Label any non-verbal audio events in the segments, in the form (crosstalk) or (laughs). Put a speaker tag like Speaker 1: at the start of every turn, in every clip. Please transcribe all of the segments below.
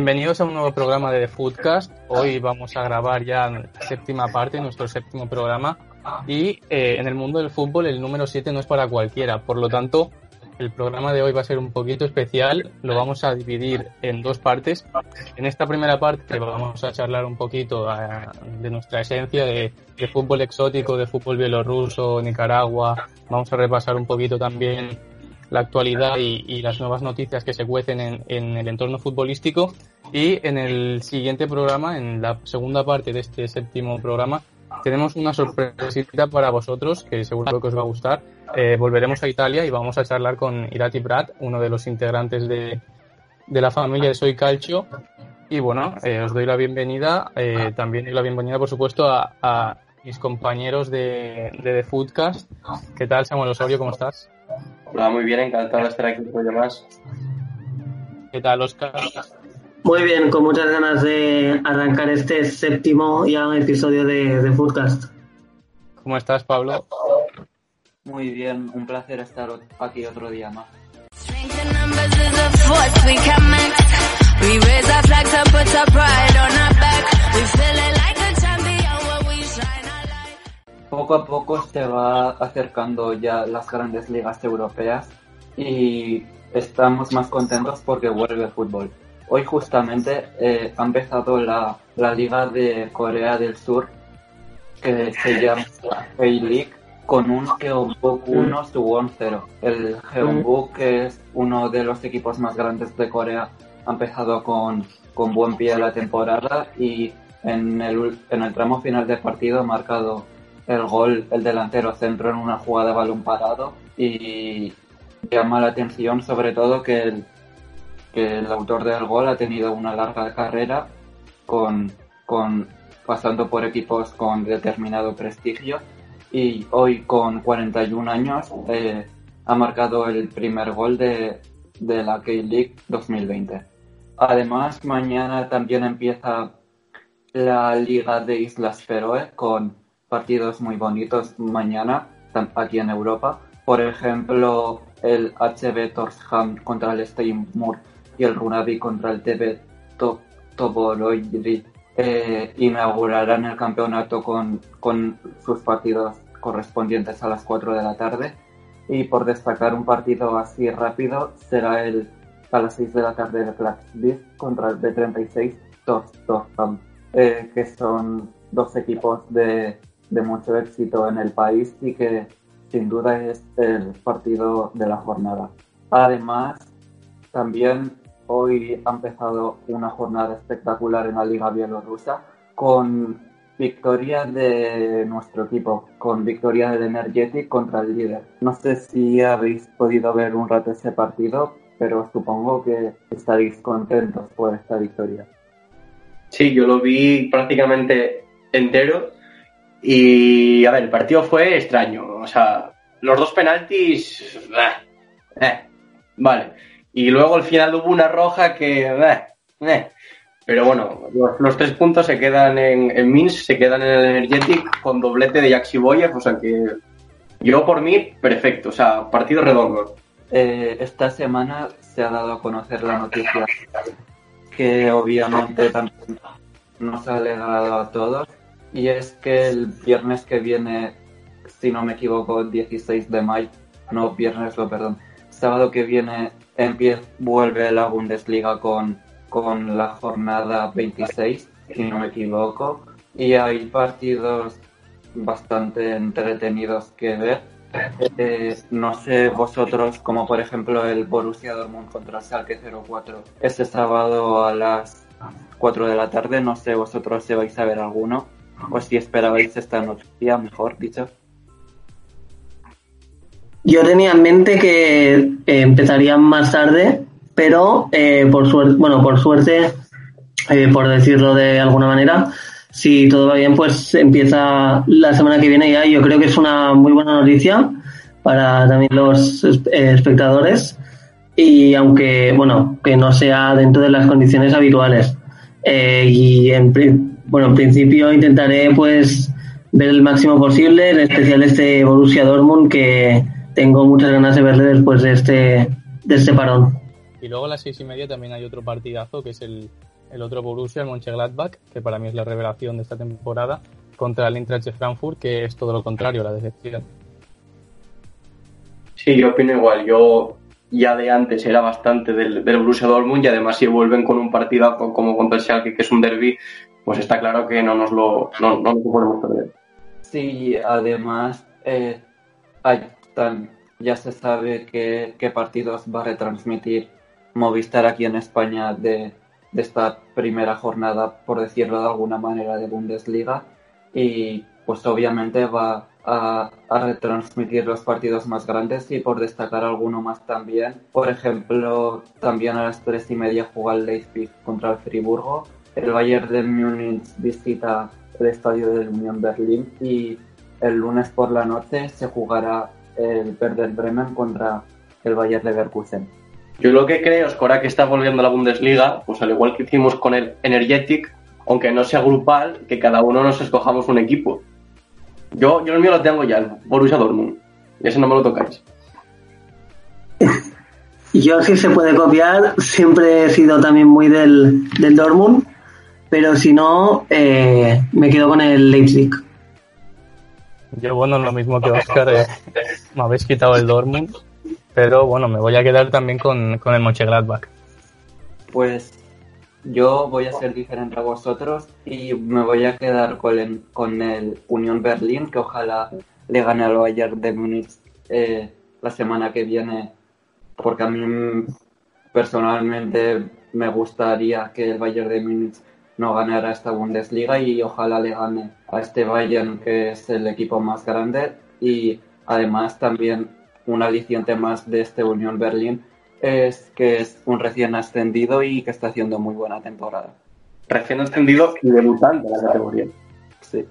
Speaker 1: Bienvenidos a un nuevo programa de The Foodcast. Hoy vamos a grabar ya la séptima parte, nuestro séptimo programa. Y eh, en el mundo del fútbol el número 7 no es para cualquiera. Por lo tanto, el programa de hoy va a ser un poquito especial. Lo vamos a dividir en dos partes. En esta primera parte vamos a charlar un poquito eh, de nuestra esencia de, de fútbol exótico, de fútbol bielorruso, Nicaragua. Vamos a repasar un poquito también la actualidad y, las nuevas noticias que se cuecen en, el entorno futbolístico. Y en el siguiente programa, en la segunda parte de este séptimo programa, tenemos una sorpresita para vosotros que seguro que os va a gustar. Eh, volveremos a Italia y vamos a charlar con Irati Prat, uno de los integrantes de, la familia de Soy Calcio. Y bueno, eh, os doy la bienvenida, eh, también la bienvenida, por supuesto, a, a mis compañeros de, de The Foodcast. ¿Qué tal, Samuel Osorio? ¿Cómo estás?
Speaker 2: Hola, muy bien, encantado de estar aquí un poco más.
Speaker 1: ¿Qué tal, Oscar?
Speaker 3: Muy bien, con muchas ganas de arrancar este séptimo ya episodio de, de Foodcast.
Speaker 1: ¿Cómo estás, Pablo?
Speaker 4: Muy bien, un placer estar aquí otro día más. Poco a poco se va acercando ya las grandes ligas europeas y estamos más contentos porque vuelve el fútbol. Hoy justamente eh, ha empezado la, la, Liga de Corea del Sur que se (laughs) llama K-League con un Jeonbuk 1 Suwon 0. El Jeonbuk, que es uno de los equipos más grandes de Corea, ha empezado con, con buen pie la temporada y en el, en el tramo final del partido ha marcado el gol, el delantero centro en una jugada de balón parado y llama la atención sobre todo que el, que el autor del gol ha tenido una larga carrera con, con pasando por equipos con determinado prestigio y hoy con 41 años eh, ha marcado el primer gol de, de la K-League 2020. Además, mañana también empieza la Liga de Islas Feroe con partidos muy bonitos mañana aquí en Europa. Por ejemplo, el HB Torsham contra el Steinmur y el Runavi contra el TB Toboloyri eh, inaugurarán el campeonato con, con sus partidos correspondientes a las 4 de la tarde. Y por destacar un partido así rápido, será el a las 6 de la tarde de Klaxvik contra el B36 Torsham, eh, que son dos equipos de de mucho éxito en el país y que sin duda es el partido de la jornada. Además, también hoy ha empezado una jornada espectacular en la Liga Bielorrusa con victoria de nuestro equipo, con victoria del Energetic contra el líder. No sé si habéis podido ver un rato ese partido, pero supongo que estaréis contentos por esta victoria.
Speaker 2: Sí, yo lo vi prácticamente entero y a ver, el partido fue extraño. O sea, los dos penaltis. Eh, vale. Y luego al final hubo una roja que. Eh, pero bueno, los, tres puntos se quedan en, en Minsk, se quedan en el Energetic con doblete de Yaxi Boyev. O sea que. Yo por mí, perfecto. O sea, partido redondo.
Speaker 4: Eh, esta semana se ha dado a conocer la noticia que obviamente también nos ha alegrado a todos y es que el viernes que viene, si no me equivoco, el 16 de mayo, no viernes, lo perdón, sábado que viene empieza, vuelve la Bundesliga con, con la jornada 26, si no me equivoco, y hay partidos bastante entretenidos que ver. Eh, no sé vosotros, como por ejemplo el Borussia Dortmund contra Schalke 04 este sábado a las 4 de la tarde, no sé vosotros si vais a ver alguno o si esperabais esta noticia, mejor dicho.
Speaker 3: Yo tenía en mente que eh, empezarían más tarde, pero eh, por suerte, bueno, por suerte, eh, por decirlo de alguna manera, si todo va bien, pues empieza la semana que viene ya. Yo creo que es una muy buena noticia para también los espectadores y aunque, bueno, que no sea dentro de las condiciones habituales. y en, bueno, en principio intentaré pues ver el máximo posible, en especial este Borussia Dortmund que tengo muchas ganas de verle después de este de este parón.
Speaker 1: Y luego a las seis y media también hay otro partidazo que es el, el otro Borussia, el Mönchengladbach, que para mí es la revelación de esta temporada, contra el Eintracht de Frankfurt, que es todo lo contrario, la decepción.
Speaker 2: Sí, yo opino igual. Yo ya de antes era bastante del, del Borussia Dortmund y además si vuelven con un partido como contra el Schalke, que es un derby, pues está claro que no nos lo, no, no lo podemos perder.
Speaker 4: Sí, además eh, hay tan, ya se sabe qué, partidos va a retransmitir Movistar aquí en España de, de esta primera jornada, por decirlo de alguna manera, de Bundesliga y pues obviamente va a, retransmitir los partidos más grandes y por destacar alguno más también. Por ejemplo, también a las tres y media juega el Leipzig contra el Friburgo. El Bayern de Múnich visita el estadio del Unión Berlín y el lunes por la noche se jugará el Werder Bremen contra el Bayern Leverkusen.
Speaker 2: Yo lo que creo es que ahora que está volviendo a la Bundesliga, pues al igual que hicimos con el Energetic, aunque no sea grupal, que cada uno nos escojamos un equipo. Yo, yo el mío lo tengo ya, el Borussia Dortmund. Ese no me lo tocáis.
Speaker 3: Yo si se puede copiar, siempre he sido también muy del, del Dortmund, pero si no, eh, me quedo con el Leipzig.
Speaker 1: Yo, bueno, lo mismo que Oscar, eh, me habéis quitado el Dortmund, pero bueno, me voy a quedar también con, con el Mönchengladbach.
Speaker 4: Pues yo voy a ser diferente a vosotros y me voy a quedar con el, con el Unión Berlín, que ojalá le gane al Bayern de Múnich eh, la semana que viene, porque a mí personalmente me gustaría que el Bayern de Múnich no ganara esta Bundesliga y ojalá le gane a este Bayern, que es el equipo más grande, y además también un aliciente más de este Unión Berlín es que es un recién ascendido y que está haciendo muy buena temporada.
Speaker 2: Recién ascendido y debutante en la categoría.
Speaker 4: Sí.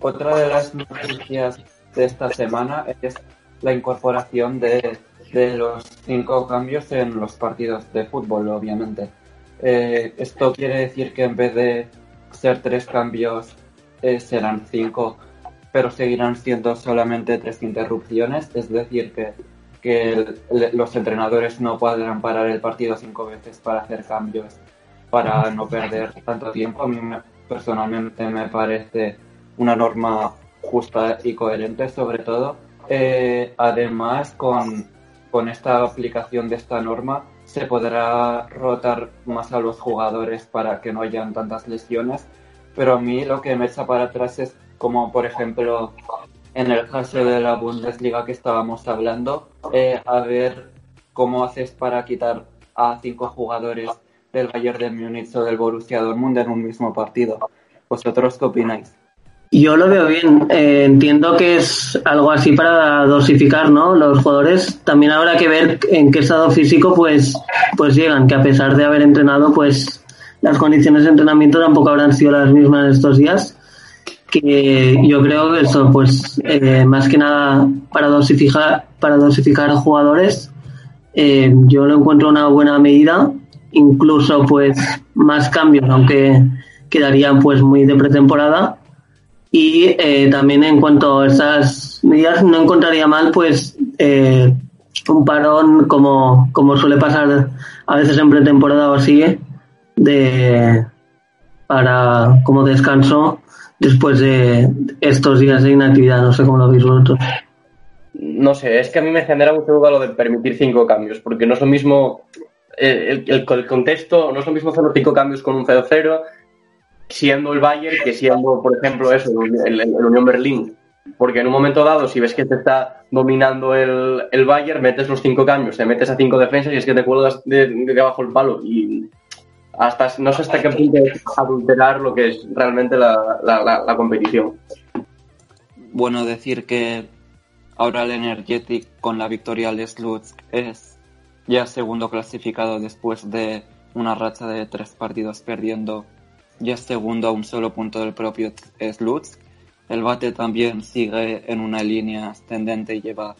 Speaker 4: Otra de las noticias de esta semana es la incorporación de, de los cinco cambios en los partidos de fútbol, obviamente. Eh, esto quiere decir que en vez de ser tres cambios, eh, serán cinco, pero seguirán siendo solamente tres interrupciones, es decir, que que los entrenadores no podrán parar el partido cinco veces para hacer cambios, para no perder tanto tiempo. A mí personalmente me parece una norma justa y coherente, sobre todo. Eh, además, con, con esta aplicación de esta norma, se podrá rotar más a los jugadores para que no hayan tantas lesiones. Pero a mí lo que me echa para atrás es como, por ejemplo, en el caso de la Bundesliga que estábamos hablando, eh, a ver cómo haces para quitar a cinco jugadores del Bayern de Múnich o del Borussia Dortmund en un mismo partido. ¿Vosotros qué opináis?
Speaker 3: Yo lo veo bien. Eh, entiendo que es algo así para dosificar, ¿no? Los jugadores. También habrá que ver en qué estado físico, pues, pues llegan. Que a pesar de haber entrenado, pues las condiciones de entrenamiento tampoco habrán sido las mismas estos días que yo creo que eso, pues eh, más que nada para dosificar, para dosificar jugadores, eh, yo lo encuentro una buena medida, incluso pues más cambios, aunque quedarían pues muy de pretemporada. Y eh, también en cuanto a esas medidas, no encontraría mal pues un parón como, como suele pasar a veces en pretemporada o así, de para como descanso después de estos días de inactividad. No sé cómo lo veis vosotros.
Speaker 2: No sé, es que a mí me genera mucho duda lo de permitir cinco cambios, porque no es lo mismo eh, el, el, contexto, no es lo mismo hacer los cinco cambios con un 0-0 siendo el Bayern que siendo, por ejemplo, eso, el, el, Unión Berlín. Porque en un momento dado, si ves que te está dominando el, el Bayern, metes los cinco cambios, te metes a cinco defensas y es que te cuelgas de, de abajo el palo. Y hasta no sé hasta qué punto es adulterar lo que es realmente la, la, competición.
Speaker 4: Bueno, decir que ahora el Energetic con la victoria al Sluts es ya segundo clasificado después de una racha de tres partidos perdiendo, ya segundo a un solo punto del propio Sluts. El Bate también sigue en una línea ascendente y lleva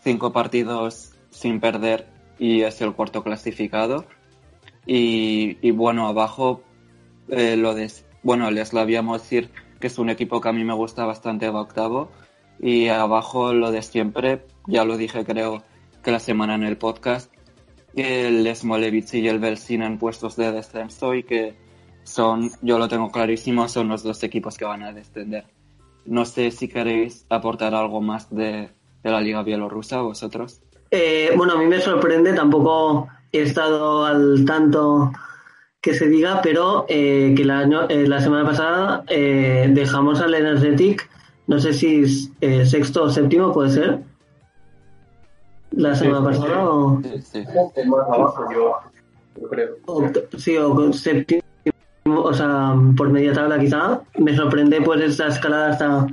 Speaker 4: cinco partidos sin perder y es el cuarto clasificado. Y, bueno, abajo eh, lo de, bueno, les lo habíamos decir que es un equipo que a mí me gusta bastante, va octavo. Y abajo lo de siempre, ya lo dije creo que la semana en el podcast, que el Smolevich y el Belsin en puestos de descenso y que son, yo lo tengo clarísimo, son los dos equipos que van a descender. No sé si queréis aportar algo más de, la Liga Bielorrusa vosotros.
Speaker 3: Eh, bueno, a mí me sorprende, tampoco he estado al tanto que se diga, pero eh, que la, eh, la semana pasada dejamos al Energetic, no sé si sexto o séptimo puede ser, la semana pasada o... Sí, sí. sí, o séptimo o sea, por media tabla quizá, me sorprende pues esa escalada hasta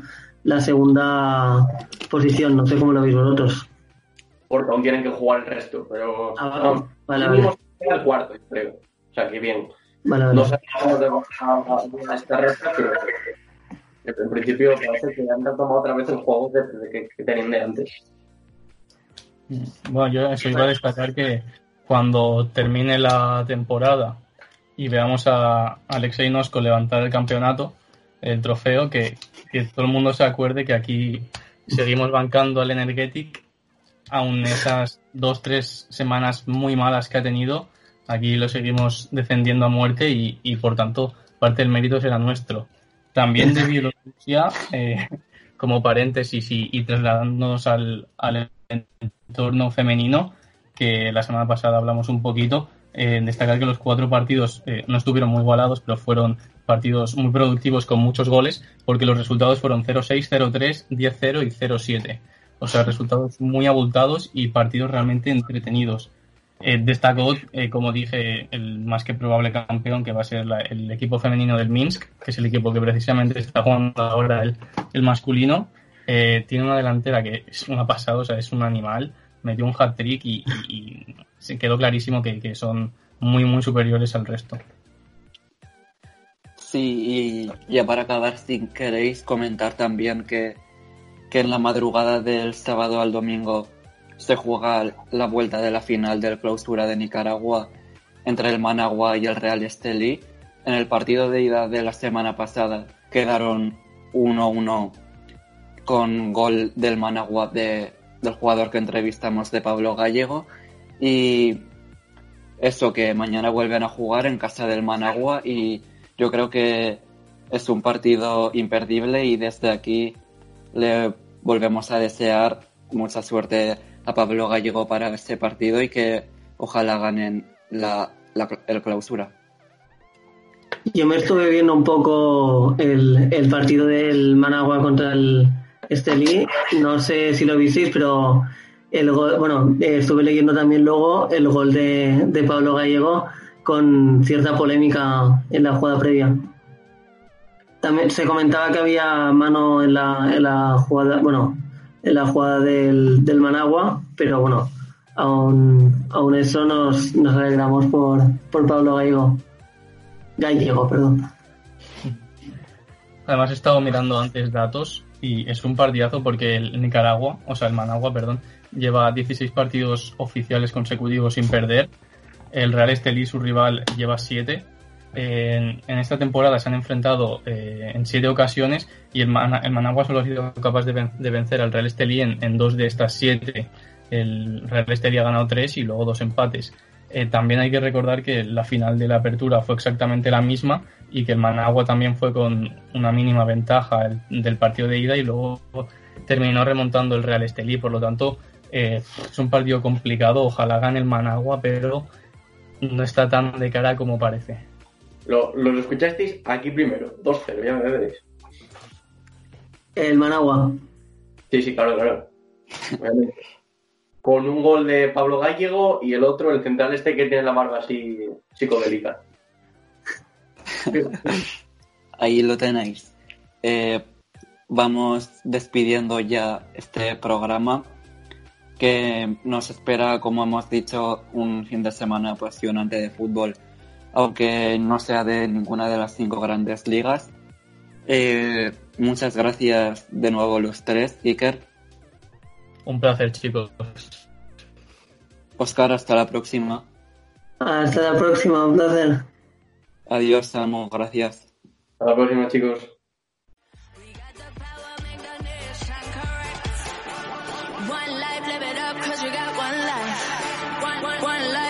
Speaker 3: la segunda posición, no sé cómo lo veis vosotros.
Speaker 2: Porque aún tienen que jugar el resto, pero ah, no, vale, vale. el cuarto, creo. O sea, que bien. Vale, vale. No sabemos de a, a esta resta, pero en principio parece que han tomado otra vez el juego de, que, que tenían de antes.
Speaker 1: Bueno, yo eso iba a destacar que cuando termine la temporada y veamos a Alexei Nosko levantar el campeonato, el trofeo, que, todo el mundo se acuerde que aquí seguimos bancando al Energetic, aún esas dos, tres semanas muy malas que ha tenido, aquí lo seguimos defendiendo a muerte y, por tanto parte del mérito será nuestro. También de Bielorrusia, eh, como paréntesis y, trasladándonos al, al entorno femenino, que la semana pasada hablamos un poquito, eh, destacar que los cuatro partidos eh, no estuvieron muy igualados, pero fueron partidos muy productivos con muchos goles, porque los resultados fueron 0-6, 0-3, 10-0 y 0-7. O sea, resultados muy abultados y partidos realmente entretenidos. Eh, destacó, eh, como dije, el más que probable campeón, que va a ser el equipo femenino del Minsk, que es el equipo que precisamente está jugando ahora el, masculino. tiene una delantera que es una pasada, o sea, es un animal. Metió un hat-trick y, se quedó clarísimo que, son muy, muy superiores al resto.
Speaker 4: Sí, y ya para acabar, si queréis comentar también que, que en la madrugada del sábado al domingo se juega la vuelta de la final del clausura de Nicaragua entre el Managua y el Real Estelí. En el partido de ida de la semana pasada quedaron 1-1 con gol del Managua de, del jugador que entrevistamos de Pablo Gallego y eso que mañana vuelven a jugar en casa del Managua y yo creo que es un partido imperdible y desde aquí le volvemos a desear mucha suerte a Pablo Gallego para este partido y que ojalá ganen la, el clausura.
Speaker 3: Yo me estuve viendo un poco el, el partido del Managua contra el Estelí. No sé si lo visteis, pero el gol, bueno, eh, estuve leyendo también luego el gol de, Pablo Gallego con cierta polémica en la jugada previa. También se comentaba que había mano en la, en la jugada, bueno, en la jugada del, Managua, pero bueno, aún, aún eso nos, nos alegramos por, por Pablo Gallego. Gallego, perdón.
Speaker 1: Además he estado mirando antes datos y es un partidazo porque el Nicaragua, o sea, el Managua, perdón, lleva 16 partidos oficiales consecutivos sin perder. El Real Estelí, su rival, lleva 7. En, esta temporada se han enfrentado eh, en 7 ocasiones y el, Managua solo ha sido capaz de, vencer al Real Estelí en, dos de estas 7. El Real Estelí ha ganado 3 y luego dos empates. Eh, también hay que recordar que la final de la apertura fue exactamente la misma y que el Managua también fue con una mínima ventaja del partido de ida y luego terminó remontando el Real Estelí. Por lo tanto, eh, es un partido complicado, ojalá gane el Managua, pero no está tan de cara como parece.
Speaker 2: Lo, lo escuchasteis aquí primero, 2-0, ya me veréis.
Speaker 3: El Managua.
Speaker 2: Sí, sí, claro, claro. Con un gol de Pablo Gallego y el otro, el central este que tiene la barba así psicodélica. (laughs)
Speaker 4: Ahí lo tenéis. Eh, vamos despidiendo ya este programa que nos espera, como hemos dicho, un fin de semana apasionante de fútbol, aunque no sea de ninguna de las cinco grandes ligas. Eh, muchas gracias de nuevo los tres, Iker.
Speaker 1: Un placer, chicos.
Speaker 4: Oscar, hasta la próxima.
Speaker 3: Hasta la próxima, un placer.
Speaker 4: Adiós, Samu, gracias.
Speaker 2: Hasta la próxima, chicos.
Speaker 5: One life,